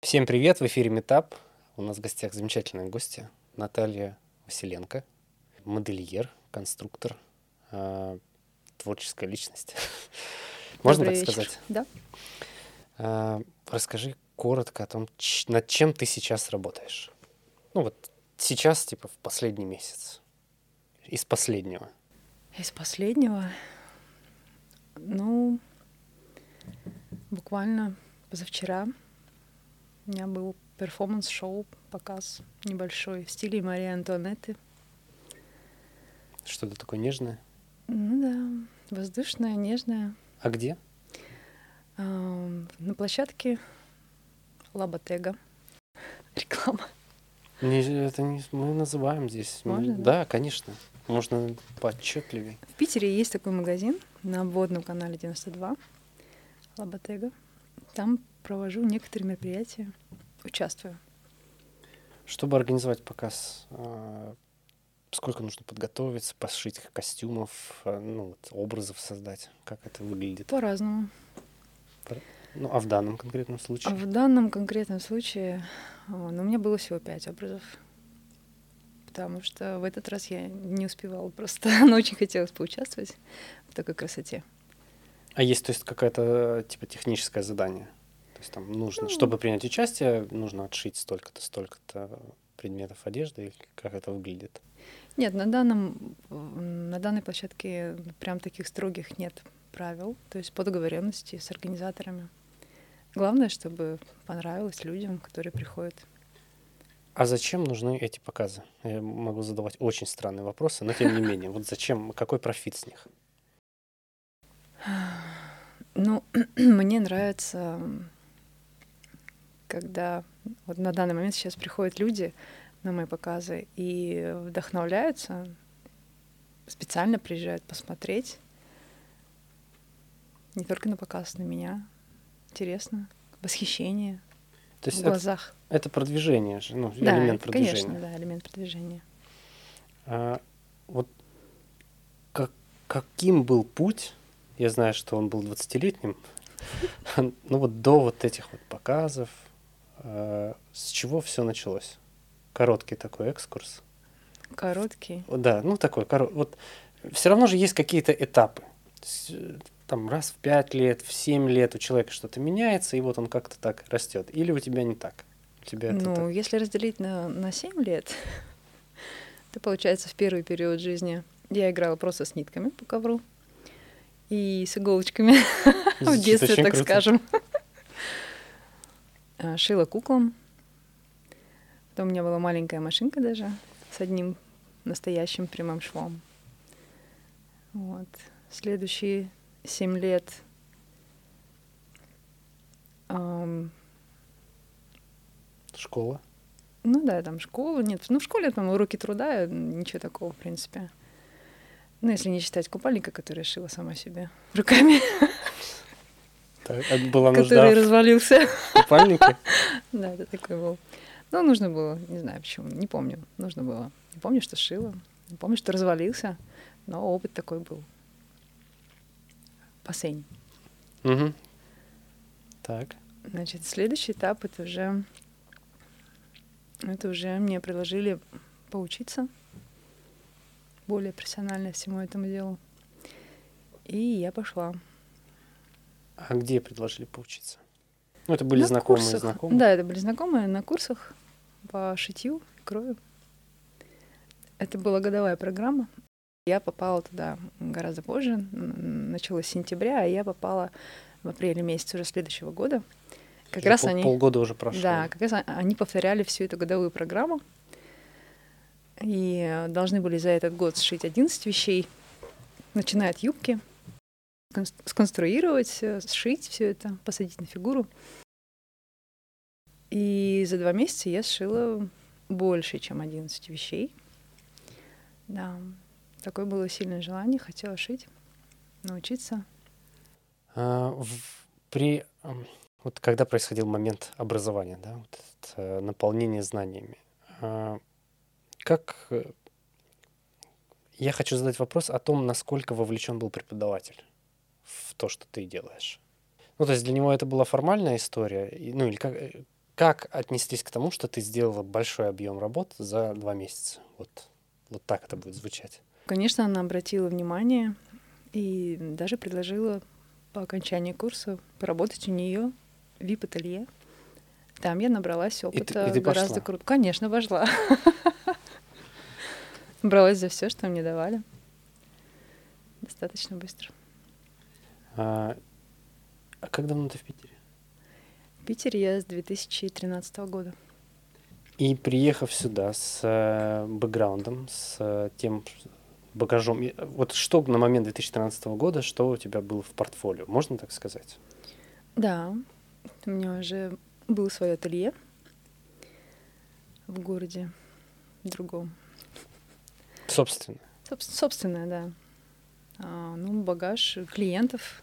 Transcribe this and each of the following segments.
Всем привет, в эфире Метап. У нас в гостях замечательная гостья Наталья Василенко, модельер, конструктор, э, творческая личность. Можно Добрый так вечер. сказать? Да. Э, расскажи коротко о том, над чем ты сейчас работаешь. Ну вот сейчас, типа, в последний месяц. Из последнего. Из последнего, ну, буквально позавчера у меня был перформанс-шоу, показ небольшой в стиле Марии Антуанетты. Что-то такое нежное. Ну да, воздушная, нежная. А где? На площадке Лаботега. Реклама. Не, это не, мы называем здесь. Мы- Можно, да? да, конечно. Можно поотчетливее. В Питере есть такой магазин на обводном канале 92 Лаботега. Там провожу некоторые мероприятия, участвую. Чтобы организовать показ, а, сколько нужно подготовиться, пошить костюмов, а, ну, вот, образов создать, как это выглядит? По-разному. Ну, а в данном конкретном случае? А в данном конкретном случае о, ну, у меня было всего пять образов. Потому что в этот раз я не успевала просто, но очень хотелось поучаствовать в такой красоте. А есть, то есть, какое-то, типа, техническое задание? То есть там нужно, Ну. чтобы принять участие, нужно отшить столько-то, столько-то предметов одежды, или как это выглядит? Нет, на, данном, на данной площадке прям таких строгих нет правил, то есть по договоренности с организаторами. Главное, чтобы понравилось людям, которые приходят. А зачем нужны эти показы? Я могу задавать очень странные вопросы, но тем не менее, вот зачем, какой профит с них? Ну, мне нравится, когда вот на данный момент сейчас приходят люди на мои показы и вдохновляются, специально приезжают посмотреть, не только на показ, на меня. Интересно, восхищение То в есть это, глазах. это продвижение же, ну, Да, элемент это, продвижения. конечно, да, элемент продвижения. А, вот как, каким был путь? Я знаю, что он был 20-летним. Ну вот до вот этих вот показов, с чего все началось? Короткий такой экскурс. Короткий. Да, ну такой, коро- вот все равно же есть какие-то этапы. Э, Там раз в 5 лет, в 7 лет у человека что-то меняется, и вот он как-то так растет. Или у тебя не так? У тебя Ну, так. если разделить на, на 7 лет, то получается в первый период жизни я играла просто с нитками по ковру и с иголочками в детстве, так круто. скажем. А, Шила куклам. Потом у меня была маленькая машинка даже с одним настоящим прямым швом. Вот. Следующие семь лет ам, Школа. Ну да, там школа. Нет, ну в школе там уроки труда, ничего такого, в принципе. Ну, если не считать купальника, который я шила сама себе руками, Так, а была нужда который в развалился. купальнике? Да, это такой был. Ну, нужно было, не знаю почему, не помню, нужно было. Не помню, что шила, не помню, что развалился, но опыт такой был. Бассейн. Мгм. Так. Значит, следующий этап это уже это уже мне предложили поучиться более профессионально всему этому делу. И я пошла. А где предложили поучиться? Ну, это были На знакомые курсах. знакомые. Да, это были знакомые на курсах по шитью, крою. Это была годовая программа. Я попала туда гораздо позже, началось с сентября, а я попала в апреле месяце уже следующего года. Как Уже раз пол- они... полгода уже прошло. Да, как раз о- они повторяли всю эту годовую программу. И э, должны были за этот год сшить 11 вещей, начиная от юбки, сконструировать, э, сшить все это, посадить на фигуру. И за два месяца я сшила больше, чем 11 вещей. Да, такое было сильное желание, хотела шить, научиться. А, в- при вот когда происходил момент образования, да, вот это, э, наполнение знаниями, а, как э, я хочу задать вопрос о том, насколько вовлечен был преподаватель в то, что ты делаешь. Ну, то есть для него это была формальная история, и- ну или как, э, как отнеслись к тому, что ты сделала большой объем работ за два месяца? Вот, вот так это будет звучать. Конечно, она обратила внимание и даже предложила по окончании курса поработать у нее в вип-ателье. Там я набралась опыта и ты гораздо пошла? круче. Конечно, пошла. Бралась за все, что мне давали. Достаточно быстро. А, а как давно ты в Питере? В Питере я с 2013 года. И приехав сюда с э, бэкграундом, с э, тем багажом, э, вот что на момент 2013 года, что у тебя было в портфолио, можно так сказать? Да, у меня уже было свое ателье в городе другом. Собственно. Соб- собственное, да. А, ну, багаж клиентов.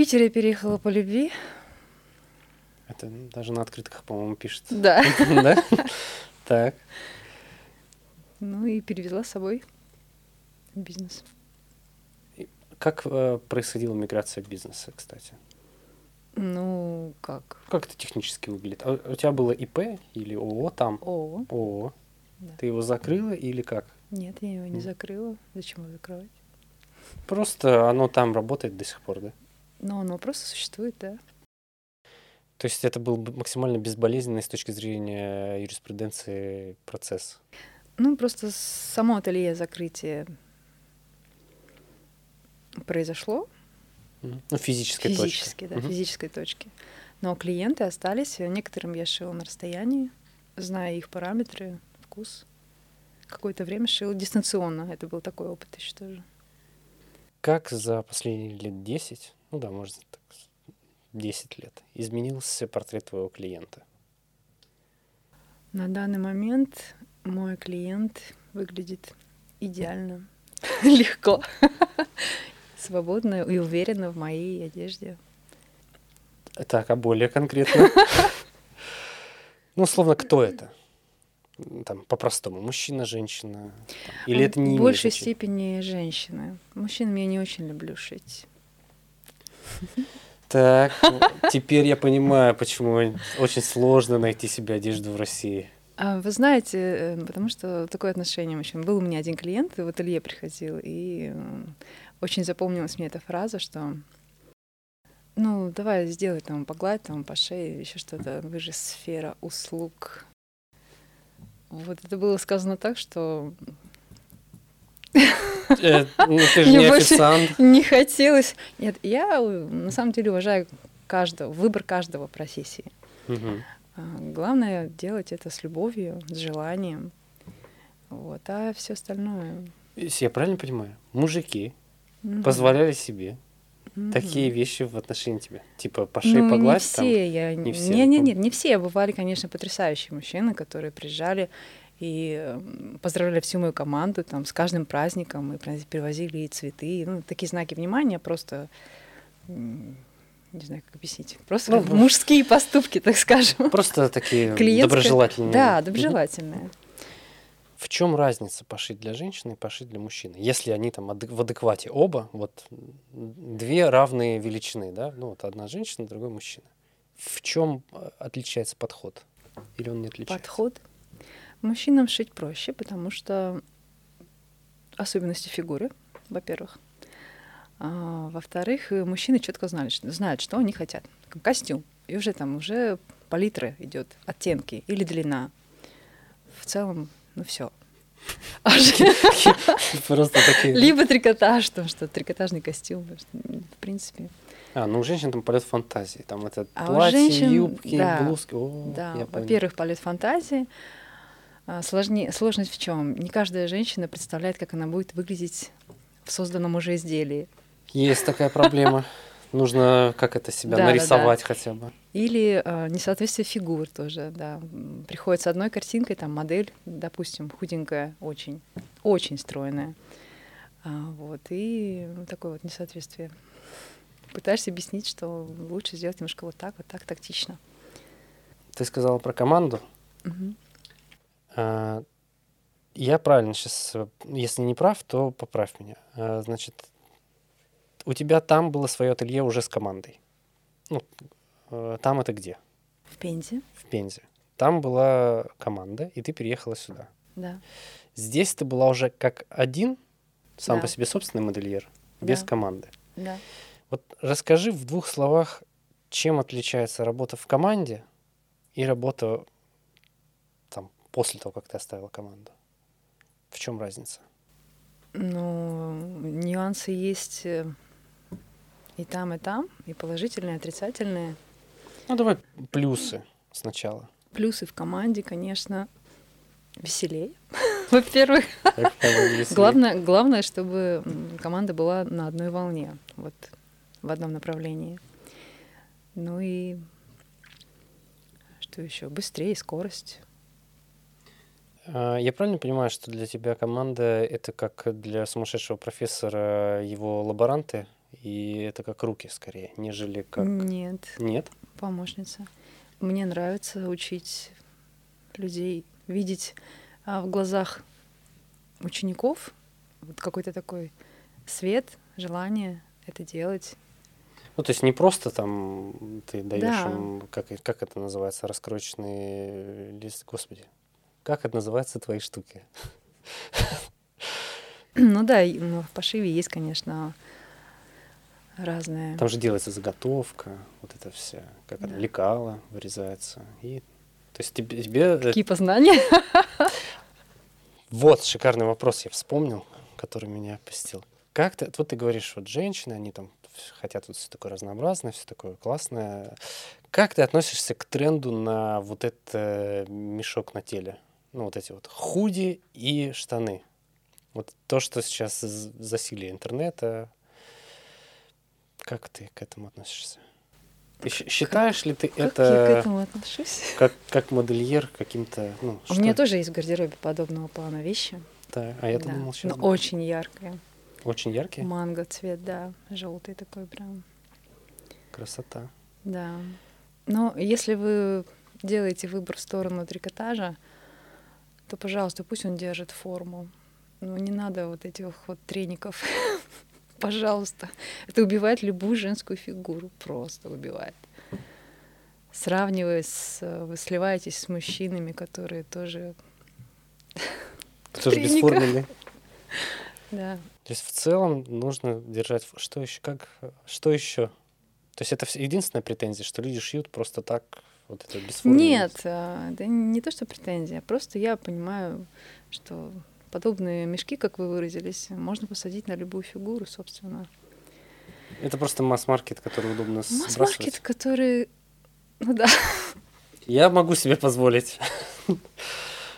В Питере я переехала по любви. Это даже на открытках, по-моему, пишет. Да. Да? Так. Ну и перевезла с собой бизнес. Как э, происходила миграция бизнеса, кстати? Ну, как? Как это технически выглядит? А у тебя было ИП или ООО там? О, ООО. Да. Ты его закрыла или как? нет, я его не закрыла. Зачем его закрывать? Просто оно там работает до сих пор, да? Но оно просто существует, да. То есть это был максимально безболезненный с точки зрения юриспруденции процесс. Ну, просто само ателье закрытие произошло. Ну, физической точки. Физически, да, Мгм. физической точки. Но клиенты остались, некоторым я шила на расстоянии, зная их параметры, вкус. Какое-то время шила дистанционно. Это был такой опыт еще тоже. Как за последние лет 10, ну да, можно так, с- 10 лет, изменился портрет твоего клиента? На данный момент мой клиент выглядит идеально, легко, свободно и уверенно в моей одежде. Так, а более конкретно? Ну, условно, кто это? Там, по-простому, мужчина, женщина? Или это не В большей степени женщины. Мужчин я не очень люблю шить. Так, теперь я понимаю, почему очень сложно найти себе одежду в России. А вы знаете, э, потому что такое отношение мужчин. Был у меня один клиент, в ателье приходил, и очень запомнилась мне эта фраза, что ну, давай сделай там, погладь там по шее, еще что-то, вы же сфера услуг. Вот это было сказано так, что Э, Ну, ты же Мне не официант. не хотелось. Нет, я на самом деле уважаю каждого, выбор каждого профессии. А, Главное делать это с любовью, с желанием. Вот, а все остальное. Если я правильно понимаю, мужики мгм. позволяли себе Мгм. такие вещи в отношении тебя? Типа по шее ну, погладь не там? все, я не все, не, я не, помню. нет, не все. Бывали, конечно, потрясающие мужчины, которые приезжали и поздравляли всю мою команду там с каждым праздником и привоз- привозили и цветы, ну такие знаки внимания просто не знаю, как объяснить. Просто Ну, как мужские поступки, так скажем. Просто такие Клиентская- доброжелательные. Да, доброжелательные. В чем разница пошить для женщины и пошить для мужчины? Если они там адек- в адеквате оба, вот две равные величины, да? Ну вот одна женщина, другой мужчина. В чем э, отличается подход? Или он не отличается? Подход. Мужчинам шить проще, потому что особенности фигуры, во-первых. А, во-вторых, мужчины четко знали, что, знают, что они хотят. Костюм. И уже там уже палитра идет, оттенки или длина. В целом, ну все. Просто такие. Либо трикотаж, там что, трикотажный костюм. В принципе. А, ну у женщин там полет фантазии. Там это А платье, женщин, юбки, да, блузки. О, Да, во-первых, полет фантазии. А, сложнее, сложность в чем? Не каждая женщина представляет, как она будет выглядеть в созданном уже изделии. Есть такая проблема. Нужно как это себя Да, да, да. нарисовать хотя бы. Или а, несоответствие фигур тоже, да. Приходит с одной картинкой, там модель, допустим, худенькая, очень, очень стройная. А, вот, и такое вот несоответствие. Пытаешься объяснить, что лучше сделать немножко вот так, вот так, тактично. Ты сказала про команду. Мгм. А, Я правильно сейчас, если не прав, то поправь меня. А, Значит, у тебя там было свое ателье уже с командой. Ну, э, там это где? В Пензе. в Пензе. Там была команда, и ты переехала сюда. Да. Здесь ты была уже как один, сам Да. по себе собственный модельер, без Да. команды. Да. Вот расскажи в двух словах, чем отличается работа в команде и работа после того, как ты оставила команду. В чем разница? Ну, нюансы есть э, и там, и там, и положительные, и отрицательные. Ну, давай плюсы сначала. Плюсы в команде, конечно, веселее. Во-первых, главное, главное, чтобы команда была на одной волне, вот в одном направлении. Ну и что еще? Быстрее, скорость. А, Я правильно понимаю, что для тебя команда это как для сумасшедшего профессора его лаборанты, и это как руки скорее, нежели как... Нет, Нет? помощница. Мне нравится учить людей, видеть а, в глазах учеников вот какой-то такой свет, желание это делать. Ну, то есть не просто там ты даешь Да. им, как, как это называется, раскроечный лист, господи, как это называется, твои штуки? Ну да, ну, в пошиве есть, конечно, разные. Там же делается заготовка, вот это вся, как она, лекала вырезается. И, то есть тебе, тебе э, Какие познания? Вот шикарный вопрос я вспомнил, который меня посетил. Как ты, вот ты говоришь, вот женщины, они там хотят вот все такое разнообразное, все такое классное. Как ты относишься к тренду на вот этот мешок на теле? Ну, вот эти вот худи и штаны. Вот то, что сейчас засилие интернета. Как ты к этому относишься? Ты считаешь ли ты Как я к это этому отношусь? как, как модельер каким-то, ну, У что- меня тоже есть в гардеробе подобного плана вещи. Да, а я Да, думал, но сейчас очень яркие. очень яркие. Манго цвет, да, желтый такой прям. Красота. Да. Но если вы делаете выбор в сторону трикотажа, то, пожалуйста, пусть он держит форму. Ну, не надо вот этих вот треников. Пожалуйста. Это убивает любую женскую фигуру. Просто убивает. Сравнивая с... Вы сливаетесь с мужчинами, которые тоже... Тоже Треника. бесформенный. Да. То есть в целом нужно держать... Что еще? Как? Что еще? То есть это единственная претензия, что люди шьют просто так вот это? Нет, а, да не то, что претензия. Просто я понимаю, что подобные мешки, как вы выразились, можно посадить на любую фигуру, собственно. Это просто масс-маркет, который удобно сбрасывать. Масс-маркет, который... Ну да. Я могу себе позволить.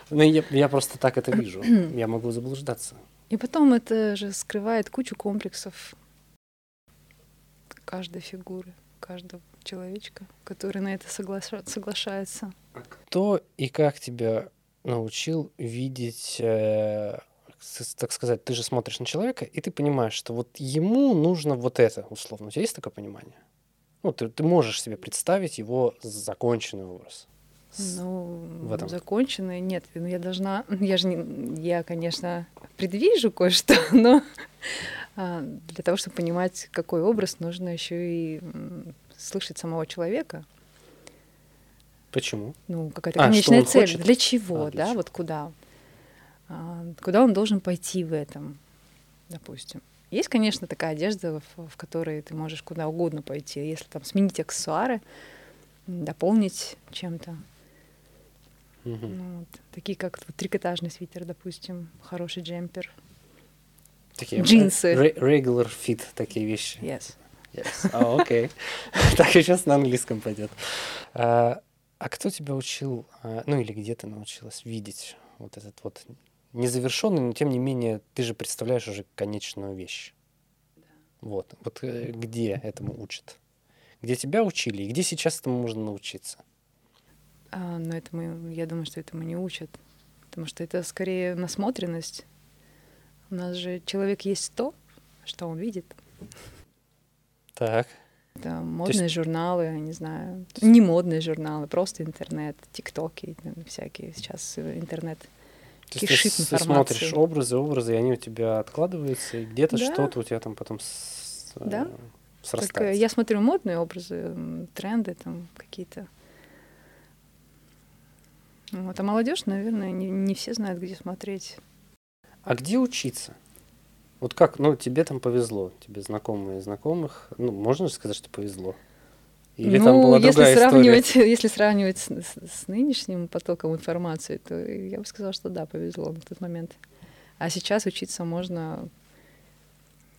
Ну, я, я просто так это вижу. Я могу заблуждаться. И потом это же скрывает кучу комплексов каждой фигуры, каждого человечка, который на это соглаша- соглашается. Кто и как тебя научил видеть, э, так сказать, ты же смотришь на человека, и ты понимаешь, что вот ему нужно вот это, условно. У тебя есть такое понимание? Ну, ты, ты можешь себе представить его законченный образ. Ну, в этом. законченные нет. Ну, я должна, я же не, я, конечно, предвижу кое-что, но а, для того, чтобы понимать, какой образ, нужно еще и слышать самого человека. Почему? Ну, какая-то А, конечная он цель. хочет? Для чего, А, для да, чего? вот куда? А, Куда он должен пойти в этом, допустим. Есть, конечно, такая одежда, в, в которой ты можешь куда угодно пойти. Если там сменить аксессуары, дополнить чем-то. Мгм. Ну, вот, такие как вот трикотажный свитер, допустим, хороший джемпер. Такие э, Джинсы. regular fit, такие вещи. Yes. Yes. А, окей. Так и сейчас на английском пойдет. А а кто тебя учил, а, ну или где ты научилась видеть вот этот вот незавершенный, но тем не менее ты же представляешь уже конечную вещь. Вот. Вот э, где этому учат? Где тебя учили и где сейчас этому можно научиться? А, но этому, я думаю, что этому не учат. Потому что это скорее насмотренность. У нас же человек есть то, что он видит. Так. Это модные журналы, я не знаю, не модные журналы, просто интернет, тиктоки всякие. Сейчас э, интернет То есть кишит ты с- информацией. смотришь образы, образы, и они у тебя откладываются, и где-то Да. что-то у тебя там потом с, э, Да. Только срастается. я смотрю модные образы, тренды там какие-то. Вот. А молодежь, наверное, не, не все знают, где смотреть. А где учиться? Вот как, ну, тебе там повезло, тебе знакомые знакомых, ну, можно же сказать, что повезло? Или ну, там была если другая сравнивать, история? Если сравнивать с, с, с нынешним потоком информации, то я бы сказала, что да, повезло на тот момент. А сейчас учиться можно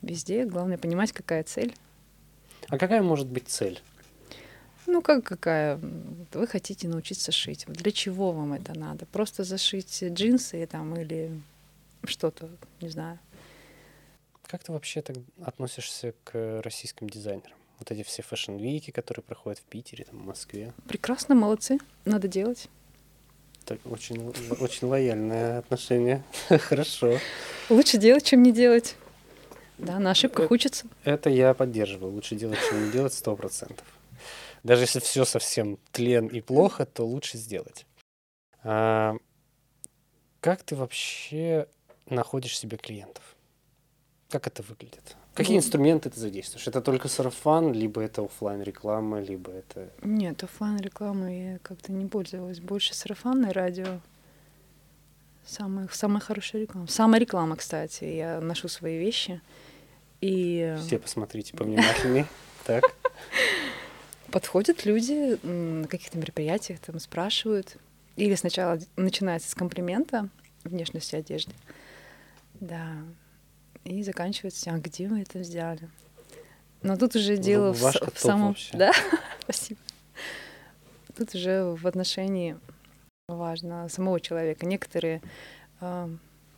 везде. Главное понимать, какая цель. А какая может быть цель? Ну, как какая? Вы хотите научиться шить. Для чего вам это надо? Просто зашить джинсы там или что-то, не знаю. Как ты вообще так относишься к российским дизайнерам? Вот эти все fashion week и, которые проходят в Питере, там, в Москве. Прекрасно, молодцы. Надо делать. Так, очень, очень лояльное отношение. Хорошо. Лучше делать, чем не делать. Да, на ошибках это, учатся. Это я поддерживаю. Лучше делать, чем не делать, сто процентов. Даже если все совсем тлен и плохо, то лучше сделать. А, как ты вообще находишь себе клиентов? Как это выглядит? Какие ну, инструменты ты задействуешь? Это только сарафан, либо это офлайн реклама, либо это... Нет, офлайн рекламы я как-то не пользовалась. Больше сарафанное радио. Самая, самая хорошая реклама. Самая реклама, кстати. Я ношу свои вещи. И... Все посмотрите повнимательнее. Так. Подходят люди на каких-то мероприятиях, там спрашивают. Или сначала начинается с комплимента внешности одежды. Да. И заканчивается, а где вы это взяли? Но тут уже дело в, в самом... Вообще. Да? Спасибо. Тут уже в отношении важно самого человека. Некоторые э,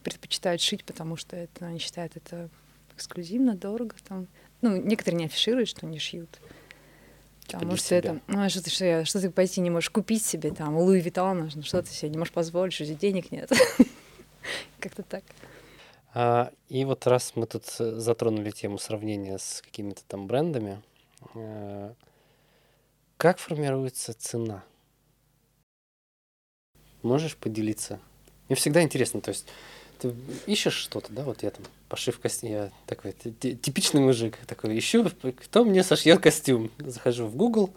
предпочитают шить, потому что это они считают это эксклюзивно, дорого. Там. Ну, некоторые не афишируют, что они шьют. Типа потому что это, ну, а что ты, что, что ты пойти не можешь купить себе там, Луи Виттона, ну, что ты себе не можешь позволить, что денег нет. Как-то так. А, и вот раз мы тут э, затронули тему сравнения с какими-то там брендами, э, как формируется цена? Можешь поделиться? Мне всегда интересно, то есть ты ищешь что-то, да, вот я там пошив костюм, я такой типичный мужик, такой ищу, кто мне сошьет костюм. Захожу в Google,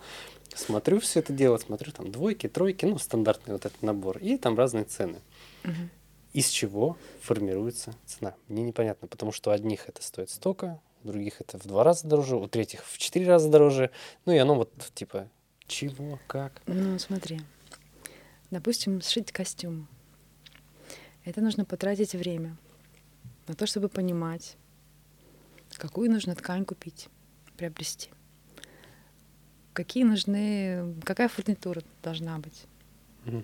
смотрю все это дело, смотрю там двойки, тройки, ну, стандартный вот этот набор, и там разные цены. Угу. Из чего формируется цена? Мне непонятно, потому что у одних это стоит столько, у других это в два раза дороже, у третьих в четыре раза дороже, ну и оно вот типа чего, как? Ну, смотри, допустим, сшить костюм это нужно потратить время на то, чтобы понимать, какую нужно ткань купить, приобрести, какие нужны, какая фурнитура должна быть. Mm-hmm.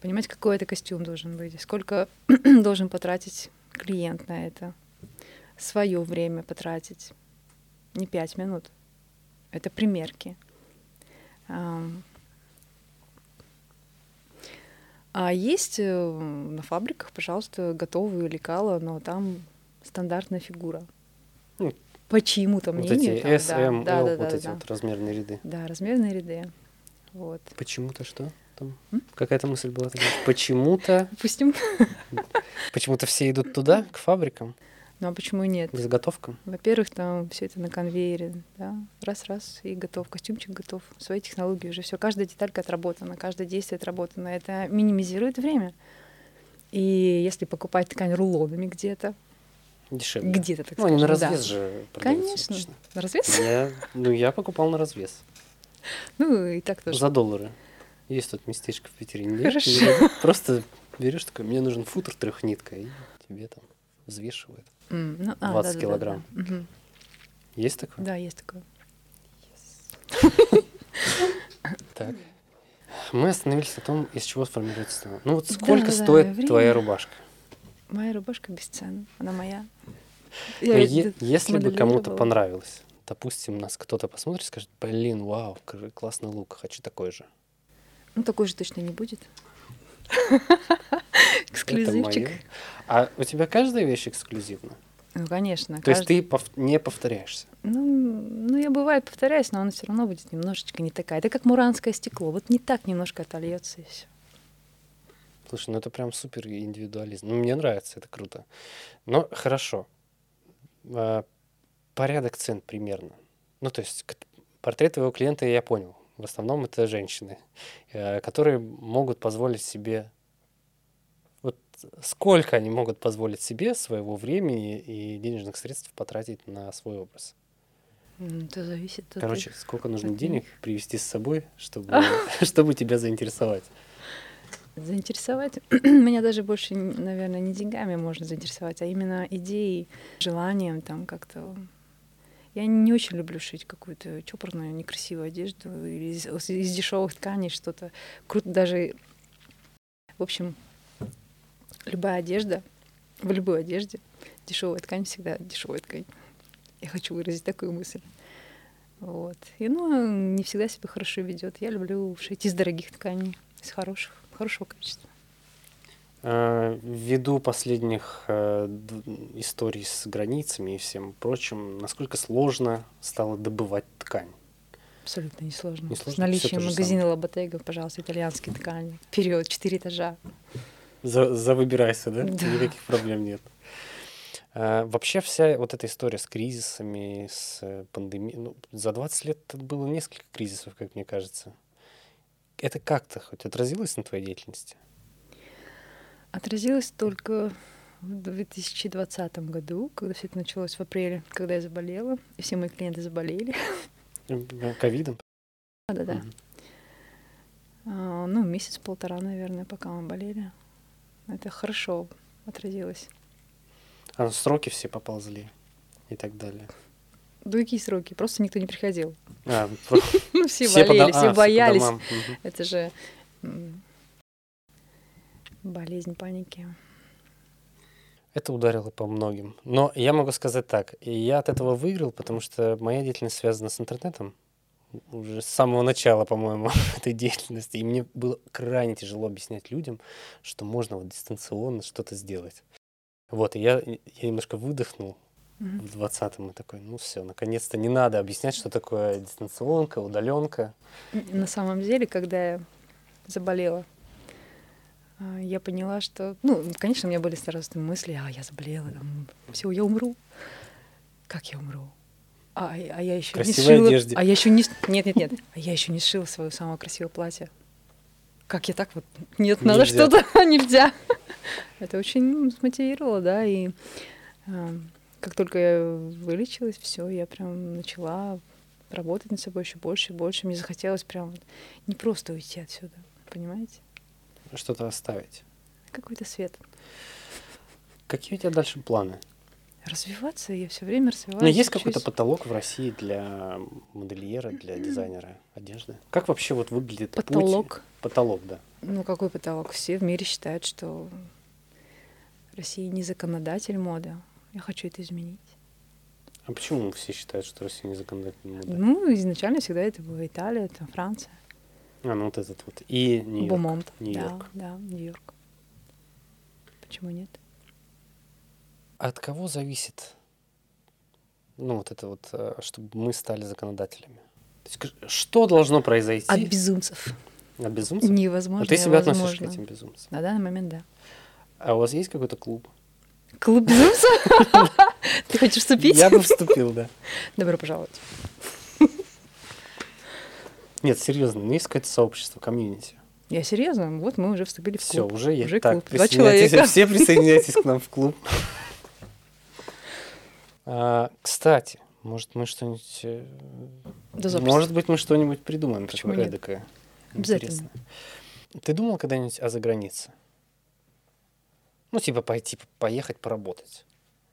Понимать, какой это костюм должен быть, сколько должен потратить клиент на это, свое время потратить, не пять минут. Это примерки. А есть э, на фабриках, пожалуйста, готовые лекала, но там стандартная фигура. Ну, По чьему-то мнению. Вот эти S, M, да, L, да, да, вот да, эти да. вот размерные ряды. Да, размерные ряды. Вот. Почему-то что? Там какая-то мысль была такая. Почему-то. Допустим. Почему-то все идут туда, к фабрикам. Ну а почему нет? К заготовкам? Во-первых, там все это на конвейере, да, раз-раз и готов, костюмчик готов, свои технологии уже все, каждая деталька отработана, каждое действие отработано, это минимизирует время. И если покупать ткань рулонами где-то, Дешевле. Где-то, так ну, скажем, они на развес да. же Конечно. Обычно. На развес? Я, ну, я покупал на развес. Ну, и так тоже. За доллары. Есть тут местечко в Питере. Хорошо. Просто берешь такой, мне нужен футер трехнитка, и тебе там взвешивают. Mm, ну, а, 20 да, килограмм. Да, да, да. Есть такое? Да, есть такое. Yes. так. Мы остановились на том, из чего сформируется цена. Ну вот сколько да, стоит да, твоя рубашка? Моя рубашка бесценна. Она моя. Ну, Я е- если бы кому-то понравилось, допустим, нас кто-то посмотрит и скажет, блин, вау, классный лук, хочу такой же. Ну, такой же точно не будет. Эксклюзивчик. А у тебя каждая вещь эксклюзивна? Ну, конечно. То каждый... есть ты пов... не повторяешься? Ну, ну, я бывает повторяюсь, но она все равно будет немножечко не такая. Это как муранское стекло. Вот не так немножко отольется и все. Слушай, ну это прям супер индивидуализм. Ну, мне нравится, это круто. Но хорошо. А, порядок цен примерно. Ну, то есть портрет твоего клиента я понял. В основном это женщины, э, которые могут позволить себе вот сколько они могут позволить себе своего времени и денежных средств потратить на свой образ. Это зависит от Короче, их- сколько нужно от денег них. привезти с собой, чтобы, чтобы тебя заинтересовать? Заинтересовать меня даже больше, наверное, не деньгами можно заинтересовать, а именно идеей, желанием там как-то. Я не очень люблю шить какую-то чопорную, некрасивую одежду или из, из дешевых тканей что-то. Круто даже. В общем, любая одежда, в любой одежде дешевая ткань всегда дешевая ткань. Я хочу выразить такую мысль. Вот. И ну, не всегда себя хорошо ведет. Я люблю шить из дорогих тканей, из хороших, хорошего качества. А, Ввиду последних э, историй с границами и всем прочим, насколько сложно стало добывать ткань? Абсолютно несложно. Не С наличием магазина Лоботега, пожалуйста, итальянские ткани. Вперед, четыре этажа. За, завыбирайся, да? Да. Никаких проблем нет. А, вообще вся вот эта история с кризисами, с э, пандемией, ну, за 20 лет было несколько кризисов, как мне кажется. Это как-то хоть отразилось на твоей деятельности? Отразилось только в 2020 году, когда все это началось в апреле, когда я заболела, и все мои клиенты заболели. Э, Ковидом? Да-да-да. Мгм. А, Ну, месяц-полтора, наверное, пока мы болели. Это хорошо отразилось. А ну, сроки все поползли и так далее. Да какие сроки? Просто никто не приходил. А, все, болели, а, все боялись. Это же болезнь паники. Это ударило по многим. Но я могу сказать так, я от этого выиграл, потому что моя деятельность связана с интернетом уже с самого начала, по-моему, этой деятельности. И мне было крайне тяжело объяснять людям, что можно вот дистанционно что-то сделать. Вот, и я, я немножко выдохнул Мгм. в 20-м и такой, ну все, наконец-то не надо объяснять, что такое дистанционка, удаленка. На самом деле, когда я заболела, я поняла, что, ну, конечно, у меня были сразу там мысли, а я заболела, все, я умру. Как я умру? А, а я еще не красивой сшила, одежде. а я еще не, нет, нет, нет, а я еще не сшила свое самое красивое платье. Как я так вот? Нет, надо что-то, нельзя. Это очень смотивировало, да, и а, как только я вылечилась, все, я прям начала работать над собой еще больше и больше. Мне захотелось прям не просто уйти отсюда, понимаете? Что-то оставить. Какой-то свет. Какие у тебя дальше планы? Развиваться, я все время развиваюсь. Ну, есть учусь. какой-то потолок в России для модельера, для дизайнера одежды? Как вообще вот выглядит путь? потолок. Потолок, да. Ну, какой потолок? Все в мире считают, что Россия не законодатель моды. Я хочу это изменить. А почему все считают, что Россия не законодательная мода? Ну, изначально всегда это была Италия, это Франция. А, ну вот этот вот. И Нью-Йорк. Бомонд. Нью-Йорк. Да, да, Нью-Йорк. Почему нет? От кого зависит, ну вот это вот, э, чтобы мы стали законодателями? То есть, что должно произойти От безумцев. от безумцев? Невозможно. а ты себя относишь к этим безумцам? На данный момент, да. А у вас есть какой-то клуб? Клуб безумцев? Ты хочешь вступить? Я бы вступил, да. Добро пожаловать. Нет, серьезно, ну есть какое-то сообщество, комьюнити. Я серьезно, вот мы уже вступили в Все, клуб. уже есть. Уже так, клуб. Два человека. все присоединяйтесь к нам в клуб. А, Кстати, может, мы что-нибудь... э. Может быть, мы что-нибудь придумаем Почему такое эдакое. Обязательно. Ты думал когда-нибудь о загранице? Ну, типа, пойти, поехать поработать.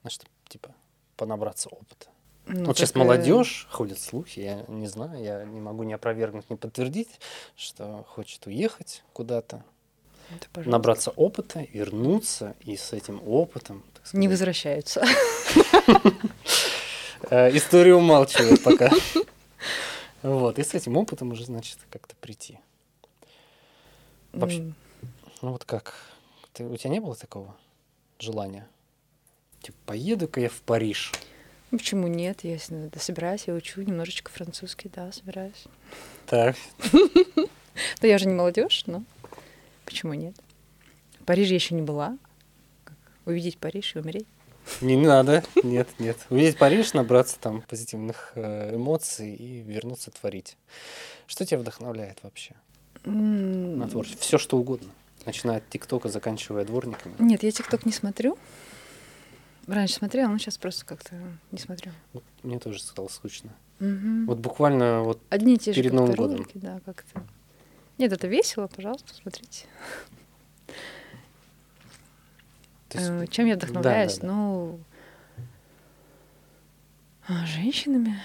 Знаешь, типа, понабраться опыта. Ну, вот сейчас только- молодежь, ходят слухи, я не знаю, я не могу ни опровергнуть, ни подтвердить, что хочет уехать куда-то, Это, пожалуйста. набраться опыта, вернуться и с этим опытом, так Не сказать, возвращаются. э, история умалчивает пока. Вот, и с этим опытом уже, значит, как-то прийти. Вообще- Ну вот как? Ты, у тебя не было такого желания? Типа, поеду-ка я в Париж. Ну, Почему нет? Я собираюсь, я учу немножечко французский, да, собираюсь. Так, Да я же не молодежь, но почему нет? В Париже я еще не была. Увидеть Париж и умереть. Не надо, нет, нет. Увидеть Париж, набраться там позитивных э, эмоций и вернуться творить. Что тебя вдохновляет вообще на творчество? Все что угодно. Начиная от ТикТока, заканчивая дворниками. Нет, я ТикТок не смотрю. Раньше смотрела, но сейчас просто как-то не смотрю. Вот мне тоже стало скучно. Мгм. Вот буквально вот Одни и те же перед как-то Новым годом. да, как-то. Нет, это весело, пожалуйста, смотрите. есть, Э, Чем я да, да, вдохновляюсь? да. Ну, а, женщинами.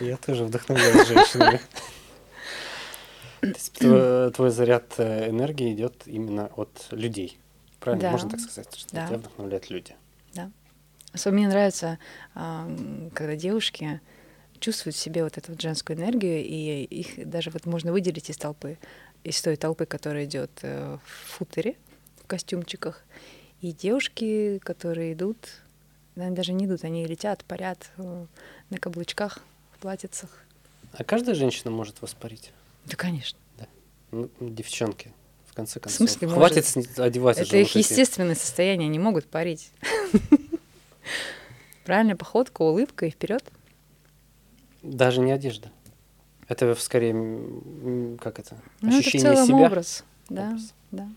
Я тоже вдохновляюсь женщинами. То есть твой, твой заряд э, энергии идет именно от людей. Правильно? Да. Можно так сказать, что Да. тебя вдохновляют люди. Особенно мне нравится, когда девушки чувствуют в себе вот эту вот женскую энергию, и их даже вот можно выделить из толпы, из той толпы, которая идет э, в футере, в костюмчиках, и девушки, которые идут, они даже не идут, они летят, парят э, на каблучках, в платьицах. А каждая женщина может воспарить? Да, конечно. Ну, девчонки, конце концов. смысле Хватит может? одевать Это их вот эти- естественное состояние, они могут парить. Правильная походка, улыбка и вперед. Даже не одежда. Это скорее, как это, Ну, это в ощущение целом себя. образ. Да, Образ. да.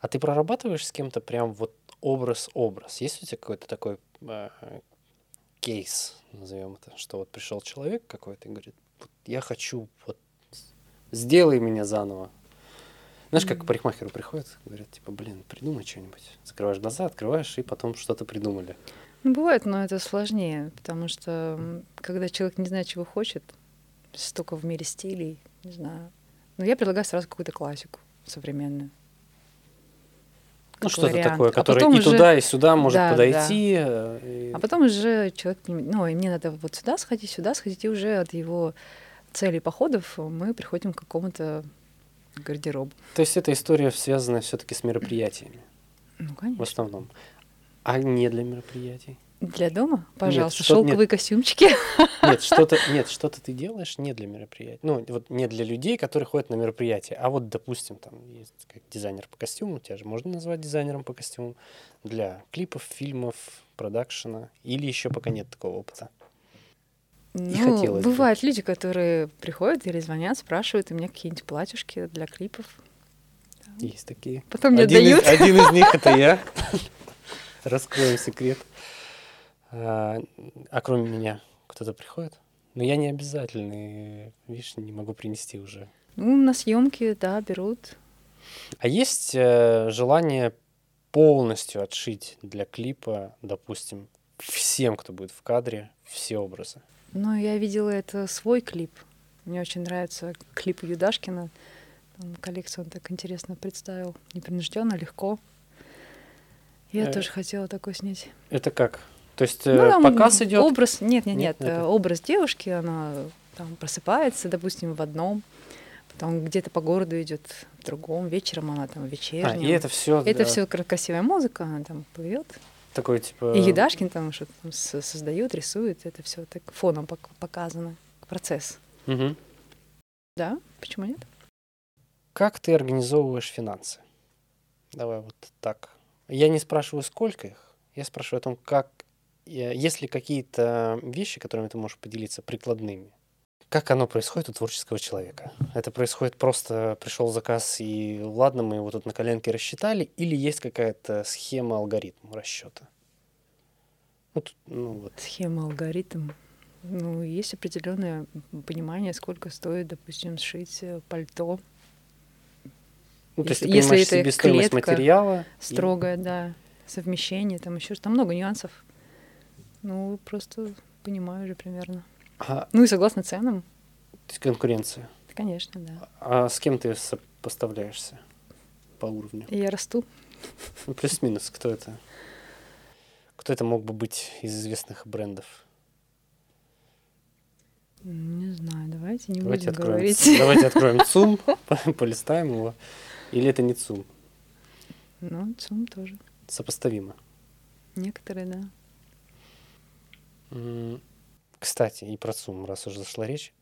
А ты прорабатываешь с кем-то прям вот образ-образ? Есть у тебя какой-то такой э, кейс, назовем это, что вот пришел человек какой-то и говорит, «Вот я хочу, вот сделай меня заново. Знаешь, как к парикмахеру приходят, говорят, типа, блин, придумай что-нибудь. Закрываешь глаза, открываешь, и потом что-то придумали. Ну, бывает, но это сложнее, потому что когда человек не знает, чего хочет, столько в мире стилей, не знаю. Но я предлагаю сразу какую-то классику современную. Ну, что-то вариант. такое, А которое потом и уже- туда, и сюда может Да, подойти. э, и- А потом уже человек, понимает, ну, и мне надо вот сюда сходить, сюда сходить, и уже от его целей походов мы приходим к какому-то гардеробу. То есть эта история связана все-таки с мероприятиями Ну, в конечно. основном. А не для мероприятий? Для дома, пожалуйста, нет. шелковые костюмчики. Нет, что-то, нет, что-то ты делаешь не для мероприятий. Ну, вот не для людей, которые ходят на мероприятия. А вот, допустим, там есть как дизайнер по костюмам, тебя же можно назвать дизайнером по костюмам для клипов, фильмов, продакшена. Или еще пока нет такого опыта. Ну, хотелось бы. бывают люди, которые приходят или звонят, спрашивают у меня какие-нибудь платьюшки для клипов. Есть такие. Потом мне один, отдают. Из, один из них это я. Раскроем секрет. А, а кроме меня кто-то приходит? Но я не обязательный, видишь, не могу принести уже. Ну, на съемки, да, берут. А есть э, желание полностью отшить для клипа, допустим, всем, кто будет в кадре, все образы? Но я видела это свой клип. Мне очень нравится клип Юдашкина. Там коллекцию он так интересно представил. Непринужденно, легко. Я Э, тоже хотела такой снять. Это как? То есть Ну, э, показ идет? Образ, нет, нет, Нет, нет, э, образ девушки, она там просыпается, допустим, в одном, потом где-то по городу идет в другом, вечером она там в А, и это все. Это все красивая музыка, она там поет. Такой типа. И Едашкин там что-то там с- создает, рисует, это все так фоном пок- показано, процесс. Мгм. Да, почему нет? Как ты организовываешь финансы? Давай вот так. Я не спрашиваю, сколько их. Я спрашиваю о том, как, э, есть ли какие-то вещи, которыми ты можешь поделиться, прикладными. Как оно происходит у творческого человека? Это происходит просто пришел заказ и ладно, мы его тут на коленке рассчитали, или есть какая-то схема, алгоритм расчета? Ну, тут, ну вот. Схема, алгоритм. Ну, есть определенное понимание, сколько стоит, допустим, сшить э, пальто Ну, то есть ты Если- если понимаешь это себестоимость клетка материала. и- строгое, да, совмещение, там еще там много нюансов. Ну, просто понимаю уже примерно. А, Ну и согласно ценам, то есть конкуренция. конечно, да. А с кем ты сопоставляешься по уровню? Я расту. Ну, плюс-минус, кто это? Кто это мог бы быть из известных брендов? Не знаю, давайте не Давайте будем откроем, говорить. давайте откроем ЦУМ, по- полистаем его. Или это не ЦУМ? Ну, ЦУМ тоже. Сопоставимо. Некоторые, да. Кстати, и про ЦУМ, раз уже зашла речь.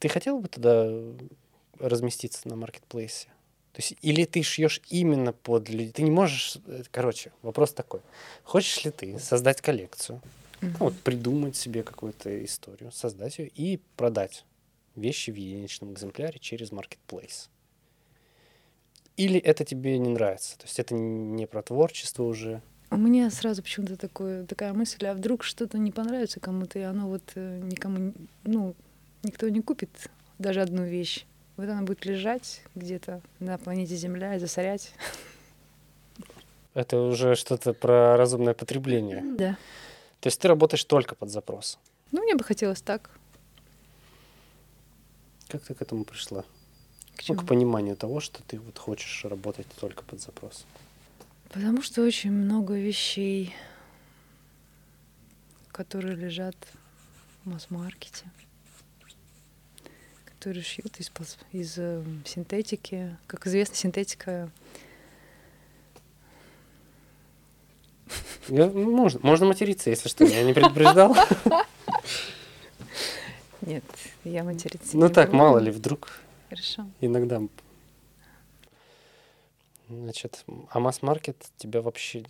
Ты хотел бы тогда разместиться на маркетплейсе? То есть, или ты шьешь именно под людей. Ты не можешь... э, Короче, вопрос такой. Хочешь ли ты создать коллекцию, ну, вот придумать себе какую-то историю, создать ее и продать вещи в единичном экземпляре через маркетплейс? Или это тебе не нравится? То есть это не про творчество уже, У меня сразу почему-то такое, такая мысль, а вдруг что-то не понравится кому-то, и оно вот э, никому, ну, никто не купит даже одну вещь. Вот она будет лежать где-то на планете Земля и засорять. Это уже что-то про разумное потребление. Да. То есть ты работаешь только под запрос. Ну, мне бы хотелось так. Как ты к этому пришла? К Ну, чему? к пониманию того, что ты вот хочешь работать только под запрос. Потому что очень много вещей, которые лежат в масс-маркете, которые шьют из, из э, синтетики. Как известно, синтетика Я- ну, можно, можно материться, если что, я не предупреждал. Нет, я материться Ну так, мало ли, вдруг Хорошо. иногда. Значит, а масс-маркет тебя вообще...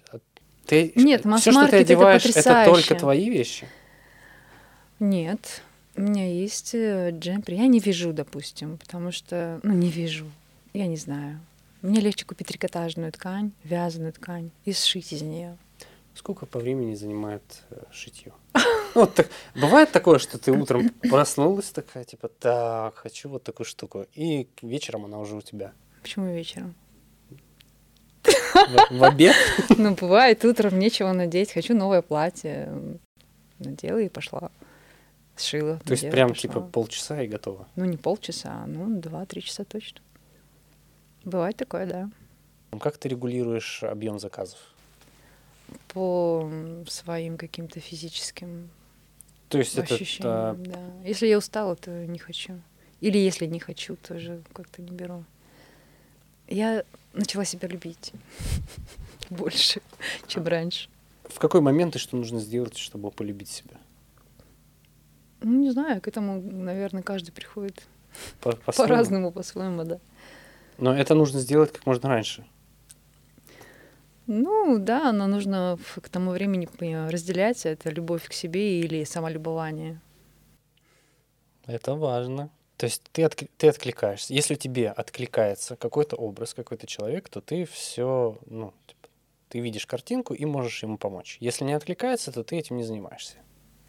Ты, Нет, все, что ты масс-маркет это одеваешь, это, только потрясающе. твои вещи? Нет, у меня есть э, джемпер. Я не вяжу, допустим, потому что, ну, не вяжу. Я не знаю. Мне легче купить трикотажную ткань, вязаную ткань и сшить из нее. Сколько по времени занимает э, шитье? Ну, вот так, бывает такое, что ты утром проснулась такая, типа, так, хочу вот такую штуку, и вечером она уже у тебя. Почему вечером? В, в обед? Ну, бывает, утром нечего надеть, хочу новое платье. Надела и пошла. Сшила. То есть прям пошла. типа полчаса и готово. Ну, не полчаса, а, ну, два-три часа точно. Бывает такое, да. Как ты регулируешь объем заказов? По своим каким-то физическим То есть это, ощущениям, да. Если я устала, то не хочу. Или если не хочу, тоже как-то не беру. Я начала себя любить больше, чем раньше. в какой момент и что нужно сделать, чтобы полюбить себя? Ну, не знаю, к этому, наверное, каждый приходит По- по-своему? по-разному, по-своему, да. Но это нужно сделать как можно раньше. Ну, да, но нужно к тому времени разделять это любовь к себе или самолюбование. Это важно. То есть ты, отк- ты откликаешься. Если тебе откликается какой-то образ, какой-то человек, то ты все, ну, типа, ты видишь картинку и можешь ему помочь. Если не откликается, то ты этим не занимаешься.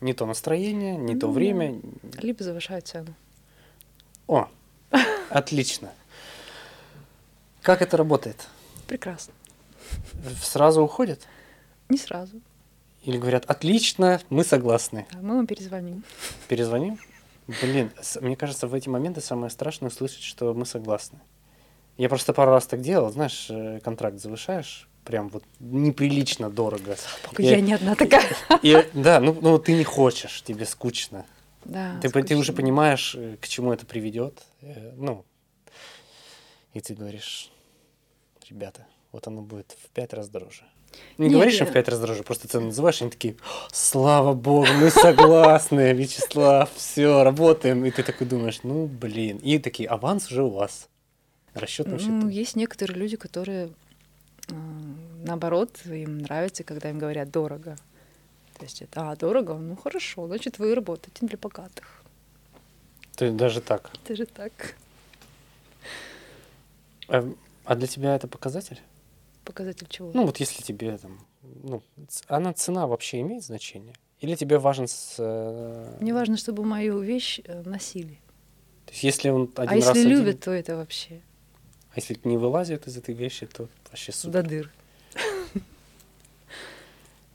Не то настроение, не то Ну да. время. Либо завышаю цену. О, отлично. Как это работает? Прекрасно. Сразу уходят? Не сразу. Или говорят, отлично, мы согласны. Да, мы вам перезвоним. Перезвоним? Блин, мне кажется, в эти моменты самое страшное услышать, что мы согласны. Я просто пару раз так делал, знаешь, э, контракт завышаешь, прям вот неприлично дорого. Я, не одна такая. И, да, ну, ну ты не хочешь, тебе скучно. Да, ты, по- ты уже скучно. понимаешь, э, к чему это приведет. э, Ну, и ты говоришь, ребята, вот оно будет в пять раз дороже. Не Нет, говоришь я- в пять раз дороже, просто цену называешь, и они такие, слава богу, мы согласны, Вячеслав, все, работаем. И ты такой думаешь, ну, блин. И такие, аванс уже у вас. Расчет на Ну, есть некоторые люди, которые, э, наоборот, им нравится, когда им говорят дорого. То есть это, а, дорого? Ну, хорошо, значит, вы работаете для богатых. То есть даже так. Это же так. А, а для тебя это показатель? Показатель чего? Ну, вот если тебе там, ну, она цена вообще имеет значение? Или тебе важен с... э, Мне важно, чтобы мою вещь э, носили. То есть если он один а если раз один- любят, то это вообще а если не вылазит из этой вещи, то вообще супер. до дыр.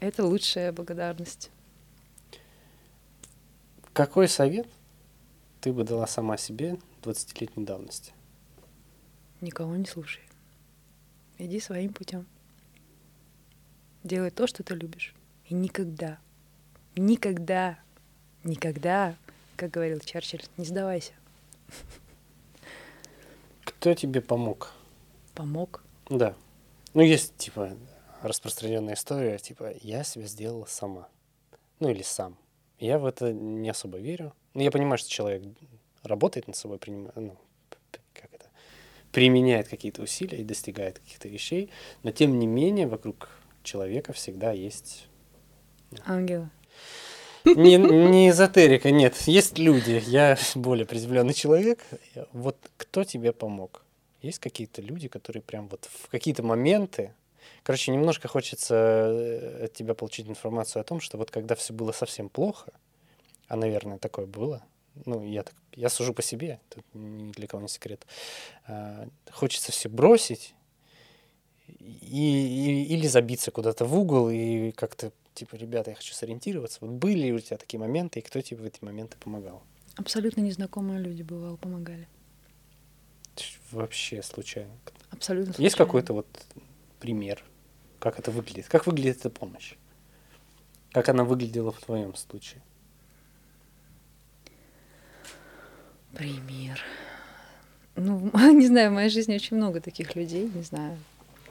Это лучшая благодарность. Какой совет ты бы дала сама себе 20-летней давности? Никого не слушай. Иди своим путем. Делай то, что ты любишь. И никогда, никогда, никогда, как говорил Черчилль, не сдавайся. Кто тебе помог? Помог. Да. Ну, есть, типа, распространенная история, типа, я себя сделала сама. Ну, или сам. Я в это не особо верю. Но я понимаю, что человек работает над собой, принимает, ну, применяет какие-то усилия и достигает каких-то вещей, но тем не менее вокруг человека всегда есть... Ангелы. Не, не эзотерика, нет. Есть люди. Я более приземленный человек. Вот кто тебе помог? Есть какие-то люди, которые прям вот в какие-то моменты... Короче, немножко хочется э, от тебя получить информацию о том, что вот когда все было совсем плохо, а, наверное, такое было, ну, я, так, я сужу по себе, тут ни для кого не секрет, а, хочется все бросить и, и, или забиться куда-то в угол и как-то, типа, ребята, я хочу сориентироваться. Вот были ли у тебя такие моменты, и кто тебе в эти моменты помогал? Абсолютно незнакомые люди, бывало, помогали. Вообще случайно. Абсолютно случайно. Есть какой-то вот пример, как это выглядит? Как выглядит эта помощь? Как она выглядела в твоем случае? Пример. Ну, не знаю, в моей жизни очень много таких людей, не знаю.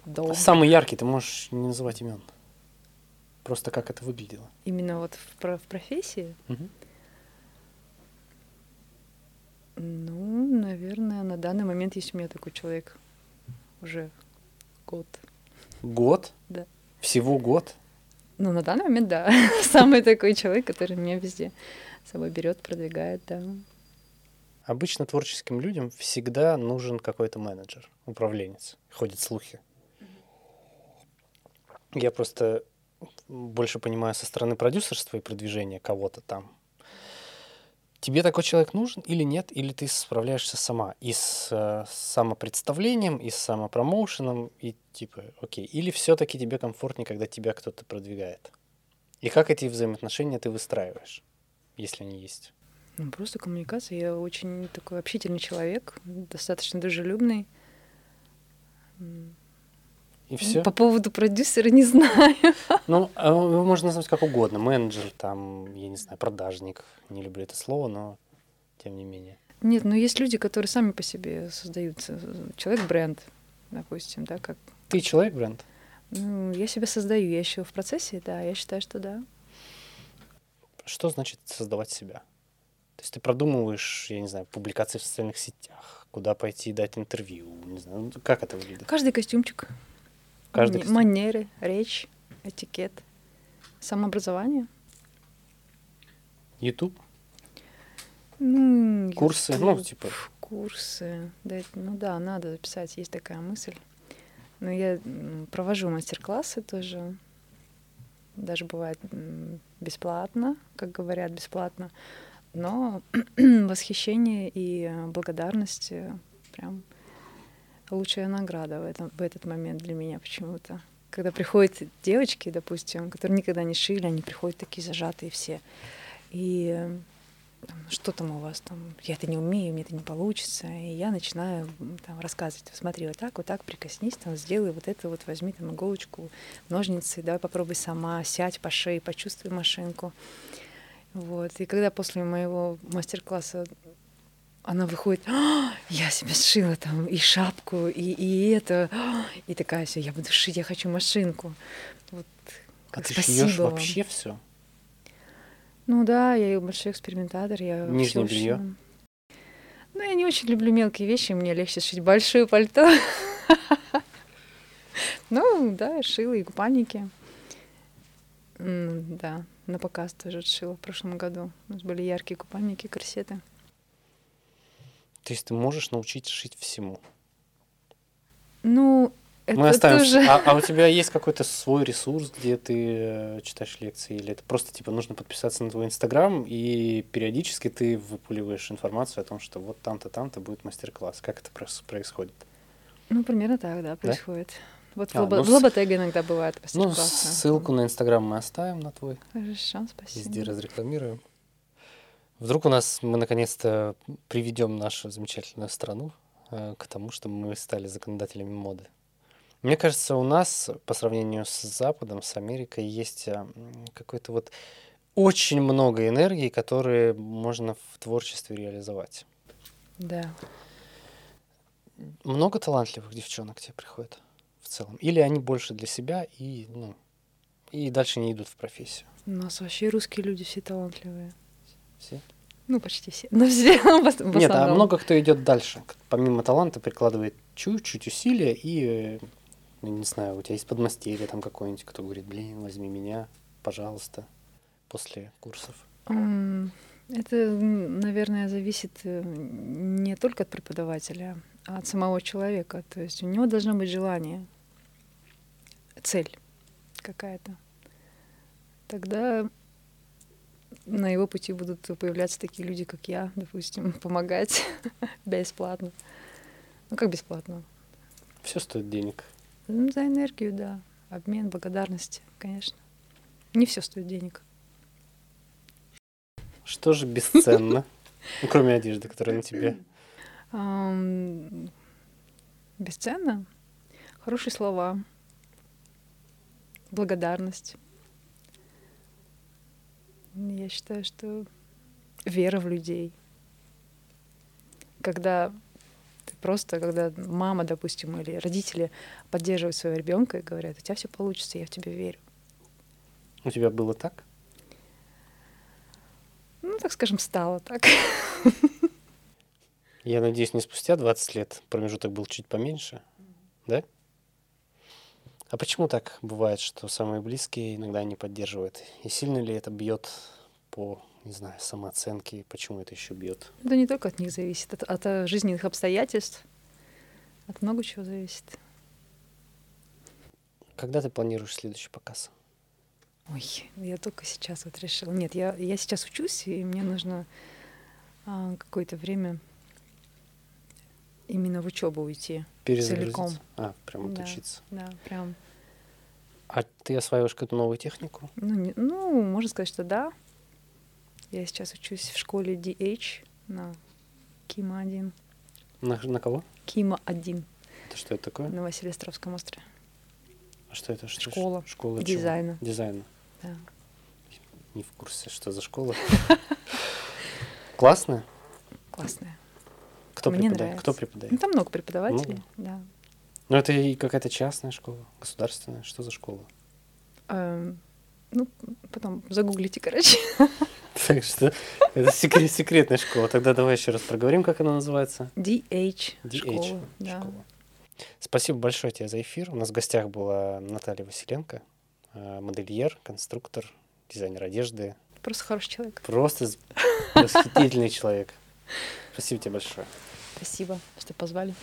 Добрых. Самый яркий, ты можешь не называть имен. Просто как это выглядело. Именно вот в, в профессии? Угу. Ну, наверное, на данный момент есть у меня такой человек уже год. Год? Да. Всего год? Ну, на данный момент, да. Самый такой человек, который меня везде с собой берет, продвигает, да. Обычно творческим людям всегда нужен какой-то менеджер, управленец. Ходят слухи. Я просто больше понимаю со стороны продюсерства и продвижения кого-то там. Тебе такой человек нужен или нет, или ты справляешься сама и с э, самопредставлением, и с самопромоушеном, и типа, окей. Или все-таки тебе комфортнее, когда тебя кто-то продвигает? И как эти взаимоотношения ты выстраиваешь, если они есть? Ну, просто коммуникация. Я очень такой общительный человек, достаточно дружелюбный. И все. По поводу продюсера не знаю. Ну, а, его можно назвать как угодно. Менеджер, там, я не знаю, продажник. Не люблю это слово, но тем не менее. Нет, но есть люди, которые сами по себе создают. Э, человек-бренд, допустим, да, как... Ты человек-бренд? Ну, я себя создаю. Я еще в процессе, да, я считаю, что да. Что значит создавать себя? То есть ты продумываешь, я не знаю, публикации в социальных сетях, куда пойти дать интервью, не знаю, ну, как это выглядит? Каждый костюмчик. Каждый костюм. Манеры, речь, этикет, самообразование. YouTube? Ну, Курсы, YouTube, ну, типа. Курсы. Да, ну да, надо записать, есть такая мысль. Но я провожу мастер-классы тоже. Даже бывает бесплатно, как говорят, бесплатно но восхищение и благодарность э, прям лучшая награда в, этом, в этот момент для меня почему-то. Когда приходят девочки, допустим, которые никогда не шили, они приходят такие зажатые все. И что там у вас там, я это не умею, мне это не получится. И я начинаю там рассказывать, смотри, вот так, вот так, прикоснись, там, сделай вот это, вот возьми там иголочку, ножницы, давай попробуй сама, сядь по шее, почувствуй машинку. Вот. И когда после моего мастер-класса она выходит, а, я себе сшила там и шапку, и, и это, а, и такая все, я буду шить, я хочу машинку. Вот, а ты шьешь вообще все? Ну да, я большой экспериментатор, я Нижнее белье. Ну, я не очень люблю мелкие вещи, мне легче сшить большое пальто. Ну, да, шила и купальники. Да, на показ тоже отшила в прошлом году. У нас были яркие купальники, корсеты. То есть ты можешь научить шить всему? Ну, это Мы оставим... тоже... А, а у тебя есть какой-то свой ресурс, где ты э, читаешь лекции? Или это просто, типа, нужно подписаться на твой Инстаграм, и периодически ты выпуливаешь информацию о том, что вот там-то, там-то будет мастер-класс. Как это происходит? Ну, примерно так, да, происходит. Да? Вот а, в, ну, в Лоботеге иногда бывает Ну, ссылку на Инстаграм мы оставим на твой. Хорошо, спасибо. Везде разрекламируем. Вдруг у нас мы наконец-то приведем нашу замечательную страну э, к тому, чтобы мы стали законодателями моды. Мне кажется, у нас по сравнению с Западом, с Америкой, есть э, какой-то вот очень много энергии, которые можно в творчестве реализовать. Да. Много талантливых девчонок тебе приходит? Целом? Или они больше для себя и, ну, и дальше не идут в профессию? У нас вообще русские люди все талантливые. Все? Ну, почти все. Но все в ос- в Нет, а много кто идет дальше. Помимо таланта прикладывает чуть-чуть усилия и, э, ну, не знаю, у тебя есть подмастерье там какой-нибудь, кто говорит, блин, возьми меня, пожалуйста, после курсов. Это, наверное, зависит э, не только от преподавателя, а от самого человека. То есть у него должно быть желание, цель какая-то. Тогда на его пути будут появляться такие люди, как я, допустим, помогать бесплатно. Ну, как бесплатно? Все стоит денег. Ну, за энергию, да. Обмен, благодарность, конечно. Не все стоит денег. Что же бесценно? Ну, кроме одежды, которая на тебе. Бесценно. Хорошие слова. Благодарность. Я считаю, что вера в людей. Когда ты просто, когда мама, допустим, или родители поддерживают своего ребенка и говорят, у тебя все получится, я в тебя верю. У тебя было так? Ну, так скажем, стало так. Я надеюсь, не спустя 20 лет промежуток был чуть поменьше, да? А почему так бывает, что самые близкие иногда не поддерживают? И сильно ли это бьет по, не знаю, самооценке? Почему это еще бьет? Это не только от них зависит, от, от э, жизненных обстоятельств, от много чего зависит. Когда ты планируешь следующий показ? Ой, я только сейчас вот решила. Нет, я, я сейчас учусь, и мне нужно а, какое-то время именно в учебу уйти. Целиком. А, прям Да. отучиться. Да, прям. А ты осваиваешь какую-то новую технику? Ну, не- ну, можно сказать, что да. Я сейчас учусь в школе DH на Кима 1. На, на кого? Кима 1 Это что это такое? на Василиостровском острове. А что это? Что, Школа Школа чего? дизайна. Дизайна. Да. Не в курсе, что за школа. Классная? Классная. Кто Мне преподает? нравится. Кто Ну, преподает? там много преподавателей, Много? да. Ну, это и какая-то частная школа, государственная. Что за школа? Эм, ну, потом загуглите, короче. Так что это секрет, секретная школа. Тогда давай еще раз проговорим, как она называется. DH, DH школа. Да. школа. Спасибо большое тебе за эфир. У нас в гостях была Наталья Василенко, э, модельер, конструктор, дизайнер одежды. Просто хороший человек. Просто восхитительный человек. Спасибо тебе большое. Спасибо, что позвали.